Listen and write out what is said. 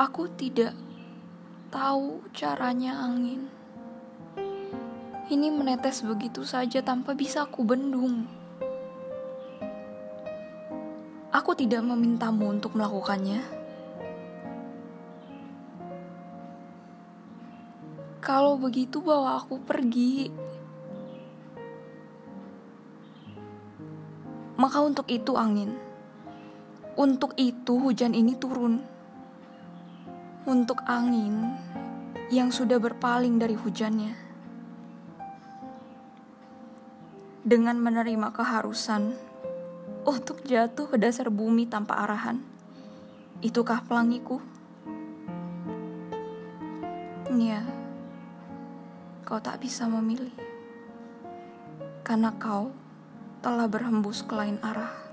Aku tidak tahu caranya angin. Ini menetes begitu saja tanpa bisa aku bendung. Aku tidak memintamu untuk melakukannya. Kalau begitu bawa aku pergi. Maka untuk itu angin. Untuk itu hujan ini turun. Untuk angin yang sudah berpaling dari hujannya. Dengan menerima keharusan untuk jatuh ke dasar bumi tanpa arahan. Itukah pelangiku? Ya, kau tak bisa memilih. Karena kau telah berhembus ke lain arah.